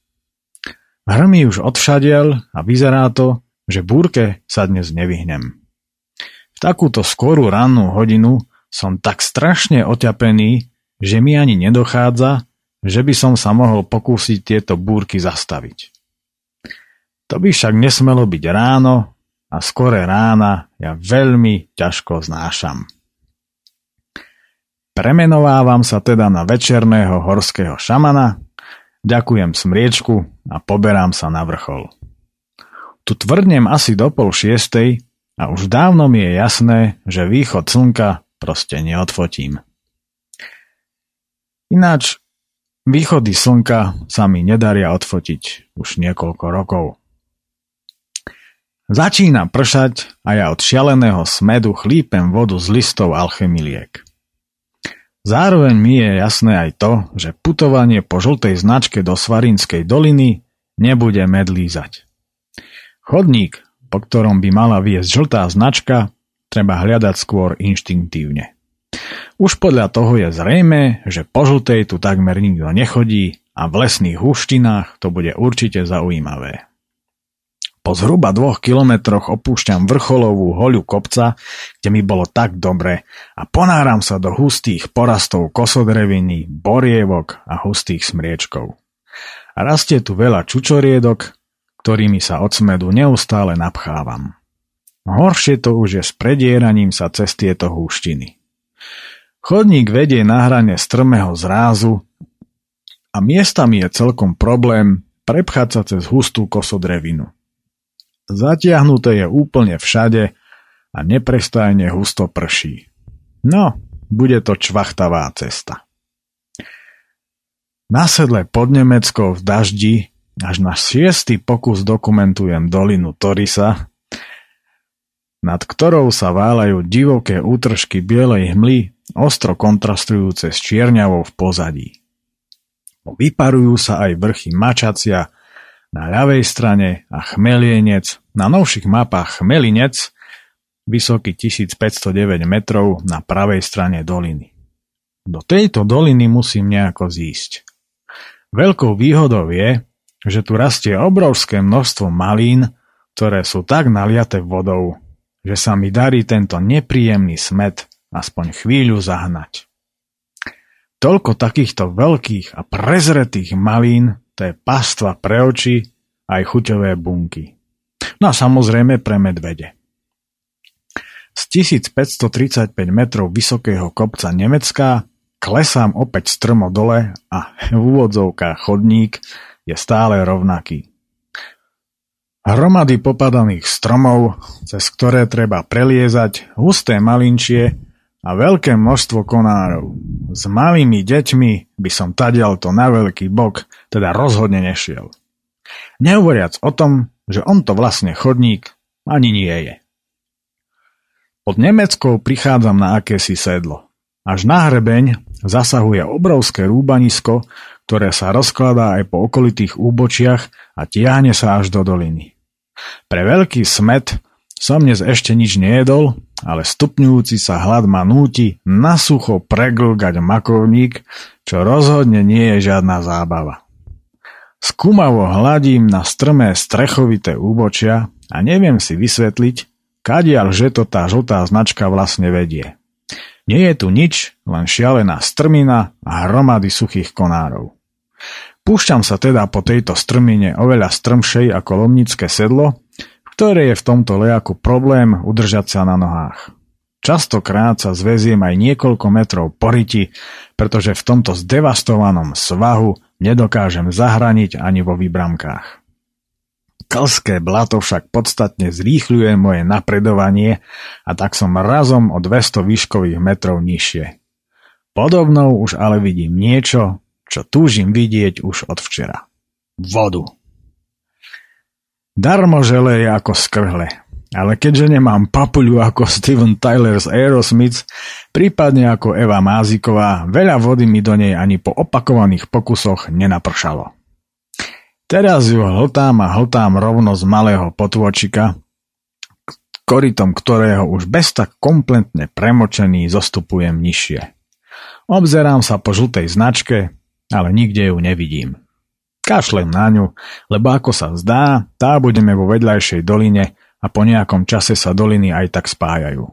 Hrmí už odvšadiel a vyzerá to, že búrke sa dnes nevyhnem. V takúto skorú rannú hodinu som tak strašne oťapený, že mi ani nedochádza, že by som sa mohol pokúsiť tieto búrky zastaviť. To by však nesmelo byť ráno a skore rána ja veľmi ťažko znášam. Premenovávam sa teda na večerného horského šamana, ďakujem smriečku a poberám sa na vrchol. Tu tvrdnem asi do pol šiestej a už dávno mi je jasné, že východ slnka proste neodfotím. Ináč, východy slnka sa mi nedaria odfotiť už niekoľko rokov. Začína pršať a ja od šialeného smedu chlípem vodu z listov alchemiliek. Zároveň mi je jasné aj to, že putovanie po žltej značke do Svarínskej doliny nebude medlízať. Chodník, po ktorom by mala viesť žltá značka, treba hľadať skôr inštinktívne. Už podľa toho je zrejme, že po žltej tu takmer nikto nechodí a v lesných húštinách to bude určite zaujímavé. Po zhruba dvoch kilometroch opúšťam vrcholovú hoľu kopca, kde mi bolo tak dobre a ponáram sa do hustých porastov kosodreviny, borievok a hustých smriečkov. A rastie tu veľa čučoriedok, ktorými sa od smedu neustále napchávam. Horšie to už je s predieraním sa cez tieto húštiny. Chodník vedie na hrane strmého zrázu a miestami je celkom problém prepchať sa cez hustú kosodrevinu. Zatiahnuté je úplne všade a neprestajne husto prší. No, bude to čvachtavá cesta. Na pod Nemeckou v daždi až na šiestý pokus dokumentujem dolinu Torisa, nad ktorou sa váľajú divoké útržky bielej hmly ostro kontrastujúce s čierňavou v pozadí. Vyparujú sa aj vrchy Mačacia na ľavej strane a Chmelienec, na novších mapách Chmelinec, vysoký 1509 metrov na pravej strane doliny. Do tejto doliny musím nejako zísť. Veľkou výhodou je, že tu rastie obrovské množstvo malín, ktoré sú tak naliate vodou, že sa mi darí tento nepríjemný smet aspoň chvíľu zahnať. Toľko takýchto veľkých a prezretých malín, to je pastva pre oči aj chuťové bunky. No a samozrejme pre medvede. Z 1535 metrov vysokého kopca Nemecka klesám opäť strmo dole a v úvodzovkách chodník je stále rovnaký. Hromady popadaných stromov, cez ktoré treba preliezať, husté malinčie a veľké množstvo konárov. S malými deťmi by som tadial to na veľký bok, teda rozhodne nešiel. Nehovoriac o tom, že on to vlastne chodník ani nie je. Pod Nemeckou prichádzam na akési sedlo. Až na hrebeň zasahuje obrovské rúbanisko, ktoré sa rozkladá aj po okolitých úbočiach a tiahne sa až do doliny. Pre veľký smet som dnes ešte nič nejedol, ale stupňujúci sa hlad ma núti na sucho preglgať makovník, čo rozhodne nie je žiadna zábava. Skúmavo hladím na strmé strechovité úbočia a neviem si vysvetliť, kadiaľ že to tá žltá značka vlastne vedie. Nie je tu nič, len šialená strmina a hromady suchých konárov. Púšťam sa teda po tejto strmine oveľa strmšej ako lomnické sedlo, v ktorej je v tomto lejaku problém udržať sa na nohách. Častokrát sa zväziem aj niekoľko metrov poriti, pretože v tomto zdevastovanom svahu nedokážem zahraniť ani vo výbramkách. Klské blato však podstatne zrýchľuje moje napredovanie a tak som razom o 200 výškových metrov nižšie. Podobnou už ale vidím niečo, čo túžim vidieť už od včera. Vodu. Darmo žele je ako skrhle, ale keďže nemám papuľu ako Steven Tyler z Aerosmith, prípadne ako Eva Máziková, veľa vody mi do nej ani po opakovaných pokusoch nenapršalo. Teraz ju hltám a hltám rovno z malého potôčika, korytom ktorého už bez tak kompletne premočený zostupujem nižšie. Obzerám sa po žltej značke, ale nikde ju nevidím. Kašlem na ňu, lebo ako sa zdá, tá budeme vo vedľajšej doline a po nejakom čase sa doliny aj tak spájajú.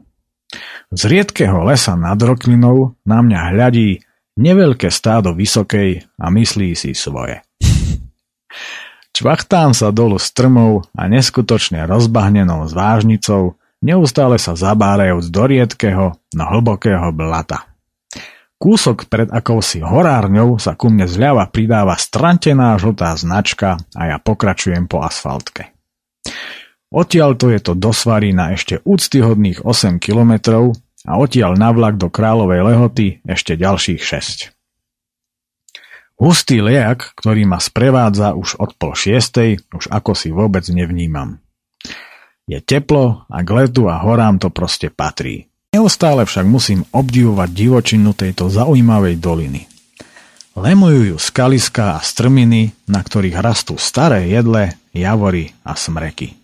Z riedkeho lesa nad roklinou na mňa hľadí neveľké stádo vysokej a myslí si svoje. Čvachtám sa dolu strmou a neskutočne rozbahnenou zvážnicou, neustále sa zabárajúc do riedkeho, no hlbokého blata. Kúsok pred akousi horárňou sa ku mne zľava pridáva strantená žltá značka a ja pokračujem po asfaltke. Odtiaľ to je to do Svary na ešte úctyhodných 8 kilometrov a odtiaľ na vlak do Kráľovej Lehoty ešte ďalších 6. Hustý liak, ktorý ma sprevádza už od pol šiestej, už ako si vôbec nevnímam. Je teplo a k letu a horám to proste patrí. Neustále však musím obdivovať divočinu tejto zaujímavej doliny. Lemujú ju a strminy, na ktorých rastú staré jedle, javory a smreky.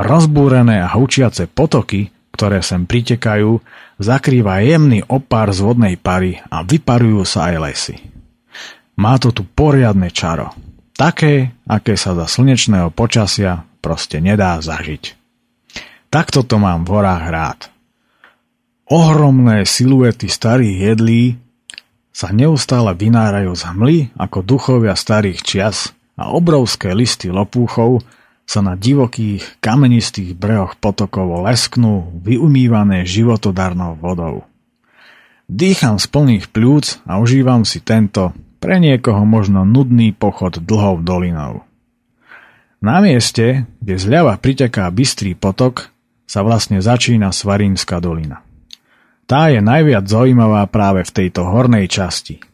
Rozbúrené a hučiace potoky, ktoré sem pritekajú, zakrýva jemný opár z vodnej pary a vyparujú sa aj lesy. Má to tu poriadne čaro. Také, aké sa za slnečného počasia proste nedá zažiť. Takto to mám v horách rád. Ohromné siluety starých jedlí sa neustále vynárajú z hmly ako duchovia starých čias a obrovské listy lopúchov sa na divokých, kamenistých brehoch potokov lesknú, vyumývané životodarnou vodou. Dýcham z plných pľúc a užívam si tento, pre niekoho možno nudný pochod dlhou dolinou. Na mieste, kde zľava priteká bystrý potok, sa vlastne začína Svarínska dolina. Tá je najviac zaujímavá práve v tejto hornej časti.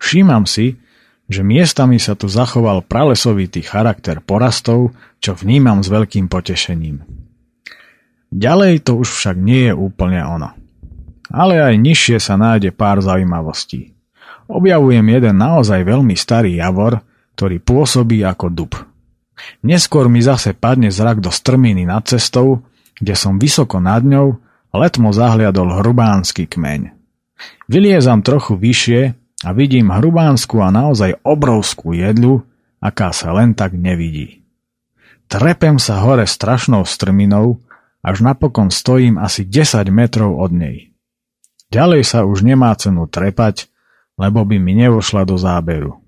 Všímam si, že miestami sa tu zachoval pralesovitý charakter porastov, čo vnímam s veľkým potešením. Ďalej to už však nie je úplne ono. Ale aj nižšie sa nájde pár zaujímavostí. Objavujem jeden naozaj veľmi starý javor, ktorý pôsobí ako dub. Neskôr mi zase padne zrak do strminy nad cestou, kde som vysoko nad ňou, letmo zahliadol hrubánsky kmeň. Vyliezam trochu vyššie a vidím hrubánsku a naozaj obrovskú jedlu, aká sa len tak nevidí. Trepem sa hore strašnou strminou, až napokon stojím asi 10 metrov od nej. Ďalej sa už nemá cenu trepať, lebo by mi nevošla do záberu.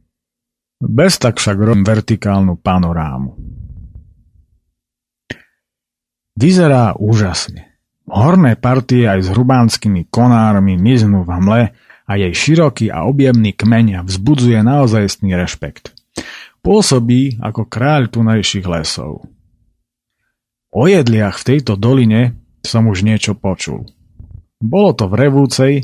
Bez tak však robím vertikálnu panorámu. Vyzerá úžasne. Horné partie aj s hrubánskymi konármi miznú v hmle a jej široký a objemný kmeň vzbudzuje naozajstný rešpekt. Pôsobí ako kráľ tunajších lesov. O jedliach v tejto doline som už niečo počul. Bolo to v Revúcej,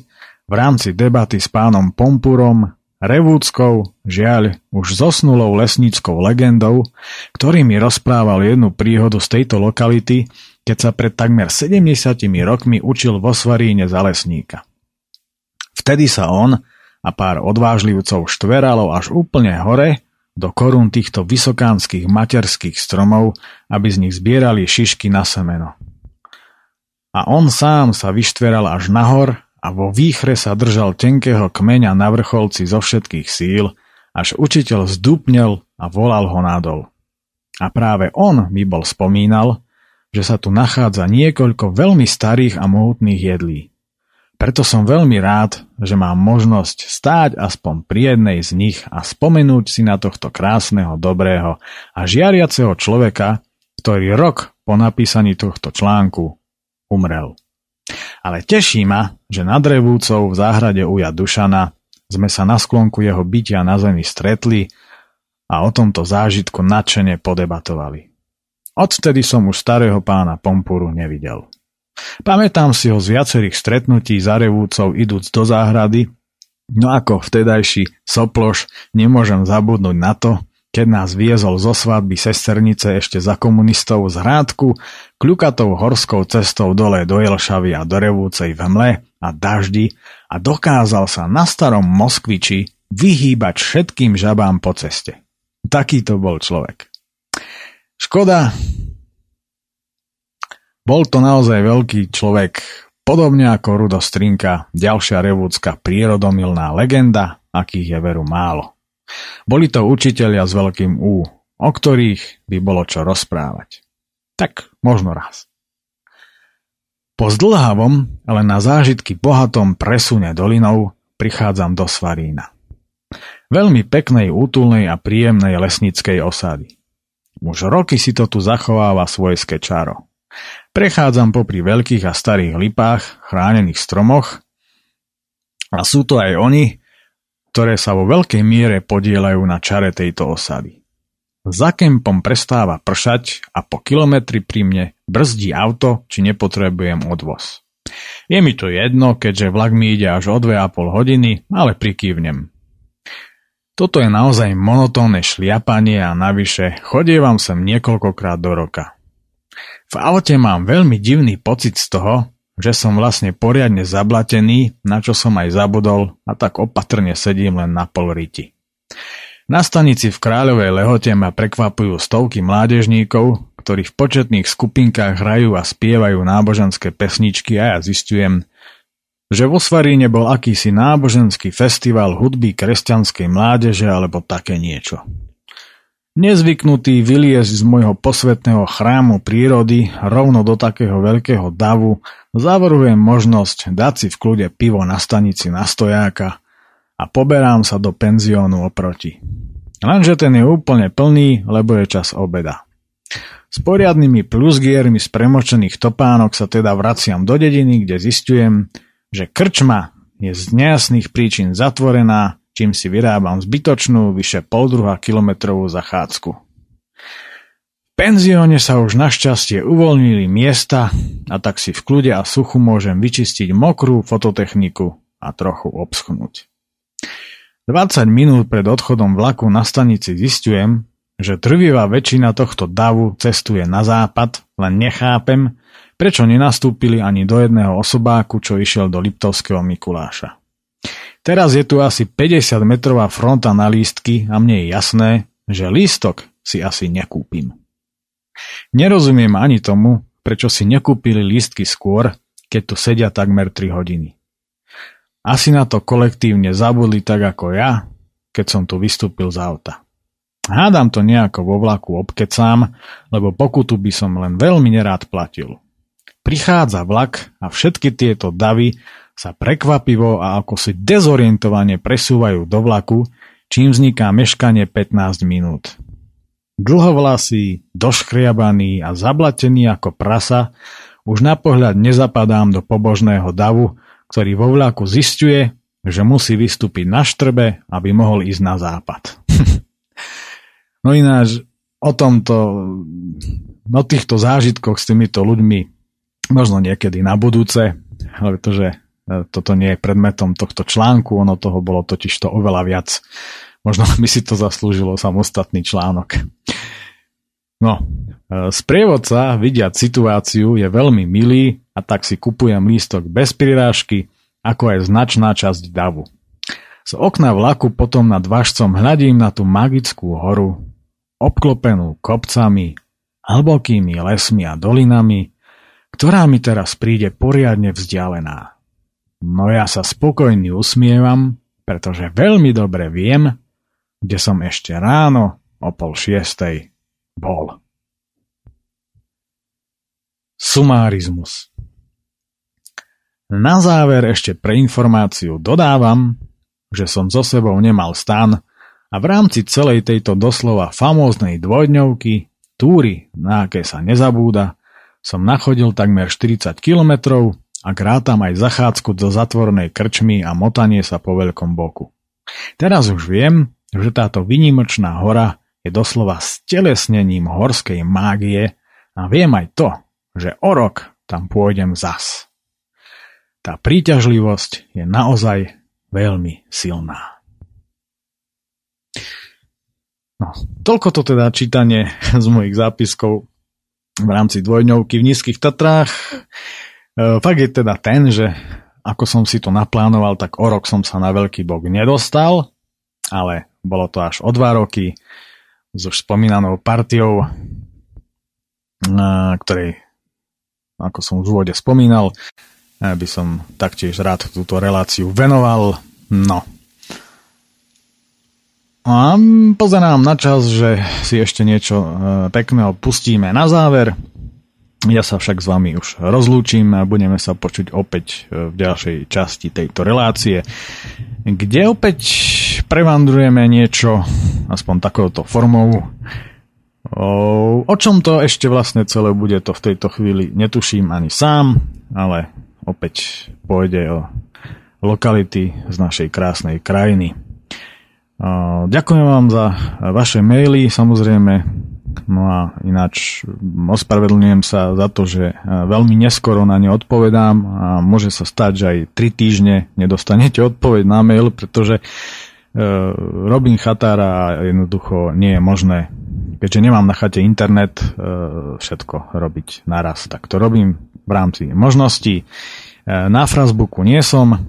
v rámci debaty s pánom Pompurom, Revúckou, žiaľ, už zosnulou lesníckou legendou, ktorý mi rozprával jednu príhodu z tejto lokality, keď sa pred takmer 70 rokmi učil vo Svaríne za lesníka. Vtedy sa on a pár odvážlivcov štveralo až úplne hore do korún týchto vysokánskych materských stromov, aby z nich zbierali šišky na semeno. A on sám sa vyštveral až nahor a vo výchre sa držal tenkého kmeňa na vrcholci zo všetkých síl, až učiteľ zdúpnel a volal ho nadol. A práve on mi bol spomínal, že sa tu nachádza niekoľko veľmi starých a mohutných jedlí. Preto som veľmi rád, že mám možnosť stáť aspoň pri jednej z nich a spomenúť si na tohto krásneho, dobrého a žiariaceho človeka, ktorý rok po napísaní tohto článku umrel. Ale teší ma, že nad Revúcov v záhrade uja Dušana sme sa na sklonku jeho bytia na zemi stretli a o tomto zážitku nadšene podebatovali. Odvtedy som už starého pána Pompuru nevidel. Pamätám si ho z viacerých stretnutí za revúcov idúc do záhrady, no ako vtedajší soploš nemôžem zabudnúť na to, keď nás viezol zo svadby sesternice ešte za komunistov z Hrádku, kľukatou horskou cestou dole do Jelšavy a do Revúcej v hmle a daždi a dokázal sa na starom Moskviči vyhýbať všetkým žabám po ceste. Taký to bol človek. Škoda, bol to naozaj veľký človek, podobne ako Rudo Strinka, ďalšia revúcka prírodomilná legenda, akých je veru málo. Boli to učitelia s veľkým U, o ktorých by bolo čo rozprávať. Tak možno raz. Po zdlhavom, ale na zážitky bohatom presune dolinou prichádzam do Svarína. Veľmi peknej, útulnej a príjemnej lesnickej osady. Už roky si to tu zachováva svojské čaro. Prechádzam popri veľkých a starých lipách, chránených stromoch a sú to aj oni, ktoré sa vo veľkej miere podielajú na čare tejto osady. Za kempom prestáva pršať a po kilometri pri mne brzdí auto, či nepotrebujem odvoz. Je mi to jedno, keďže vlak mi ide až o 2,5 hodiny, ale prikývnem. Toto je naozaj monotónne šliapanie a navyše chodievam sem niekoľkokrát do roka. V aute mám veľmi divný pocit z toho, že som vlastne poriadne zablatený, na čo som aj zabudol a tak opatrne sedím len na pol riti. Na stanici v Kráľovej lehote ma prekvapujú stovky mládežníkov, ktorí v početných skupinkách hrajú a spievajú náboženské pesničky a ja zistujem, že vo Svaríne bol akýsi náboženský festival hudby kresťanskej mládeže alebo také niečo. Nezvyknutý vyliezť z môjho posvetného chrámu prírody rovno do takého veľkého davu, zavrhujem možnosť dať si v kľude pivo na stanici na stojáka a poberám sa do penziónu oproti. Lenže ten je úplne plný, lebo je čas obeda. S poriadnymi plusgiermi z premočených topánok sa teda vraciam do dediny, kde zistujem, že krčma je z nejasných príčin zatvorená čím si vyrábam zbytočnú vyše poldruha kilometrovú zachádzku. V penzióne sa už našťastie uvoľnili miesta a tak si v kľude a suchu môžem vyčistiť mokrú fototechniku a trochu obschnúť. 20 minút pred odchodom vlaku na stanici zistujem, že trvivá väčšina tohto davu cestuje na západ, len nechápem, prečo nenastúpili ani do jedného osobáku, čo išiel do Liptovského Mikuláša. Teraz je tu asi 50 metrová fronta na lístky a mne je jasné, že lístok si asi nekúpim. Nerozumiem ani tomu, prečo si nekúpili lístky skôr, keď tu sedia takmer 3 hodiny. Asi na to kolektívne zabudli tak ako ja, keď som tu vystúpil z auta. Hádam to nejako vo vlaku obkecám, lebo pokutu by som len veľmi nerád platil. Prichádza vlak a všetky tieto davy sa prekvapivo a ako si dezorientovane presúvajú do vlaku, čím vzniká meškanie 15 minút. Dlhovlasý, doškriabaný a zablatený ako prasa, už na pohľad nezapadám do pobožného davu, ktorý vo vlaku zistuje, že musí vystúpiť na štrbe, aby mohol ísť na západ. no ináč o tomto, o týchto zážitkoch s týmito ľuďmi možno niekedy na budúce, pretože E, toto nie je predmetom tohto článku, ono toho bolo totiž to oveľa viac. Možno by si to zaslúžilo samostatný článok. No, e, sprievodca, vidiať situáciu, je veľmi milý a tak si kupujem lístok bez prirážky, ako aj značná časť davu. Z okna vlaku potom nad Vašcom hľadím na tú magickú horu, obklopenú kopcami, hlbokými lesmi a dolinami, ktorá mi teraz príde poriadne vzdialená. No ja sa spokojne usmievam, pretože veľmi dobre viem, kde som ešte ráno o pol šiestej bol. Sumárizmus Na záver ešte pre informáciu dodávam, že som so sebou nemal stan a v rámci celej tejto doslova famóznej dvojdňovky, túry, na aké sa nezabúda, som nachodil takmer 40 kilometrov a grátam aj zachádzku do zatvorenej krčmy a motanie sa po veľkom boku. Teraz už viem, že táto vynimočná hora je doslova stelesnením horskej mágie a viem aj to, že o rok tam pôjdem zas. Tá príťažlivosť je naozaj veľmi silná. No, toľko to teda čítanie z mojich zápiskov v rámci dvojňovky v Nízkych Tatrách. E, fakt je teda ten, že ako som si to naplánoval, tak o rok som sa na Veľký bok nedostal, ale bolo to až o dva roky s už spomínanou partiou, e, ktorej, ako som už v úvode spomínal, e, by som taktiež rád túto reláciu venoval. No, a pozerám na čas, že si ešte niečo e, pekného pustíme na záver. Ja sa však s vami už rozlúčim a budeme sa počuť opäť e, v ďalšej časti tejto relácie, kde opäť prevandrujeme niečo, aspoň takouto formou. O, čom to ešte vlastne celé bude, to v tejto chvíli netuším ani sám, ale opäť pôjde o lokality z našej krásnej krajiny. Ďakujem vám za vaše maily, samozrejme. No a ináč ospravedlňujem sa za to, že veľmi neskoro na ne odpovedám a môže sa stať, že aj 3 týždne nedostanete odpoveď na mail, pretože e, robím chatára a jednoducho nie je možné, keďže nemám na chate internet, e, všetko robiť naraz. Tak to robím v rámci možností. E, na Frasbooku nie som,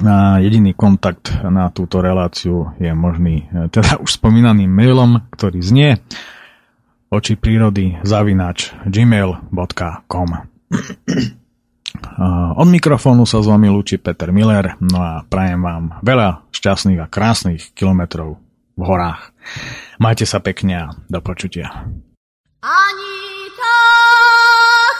a jediný kontakt na túto reláciu je možný e, teda už spomínaným mailom, ktorý znie oči prírody zavináč gmail.com Od mikrofónu sa s vami lúči Peter Miller, no a prajem vám veľa šťastných a krásnych kilometrov v horách. Majte sa pekne a do počutia. Ani tak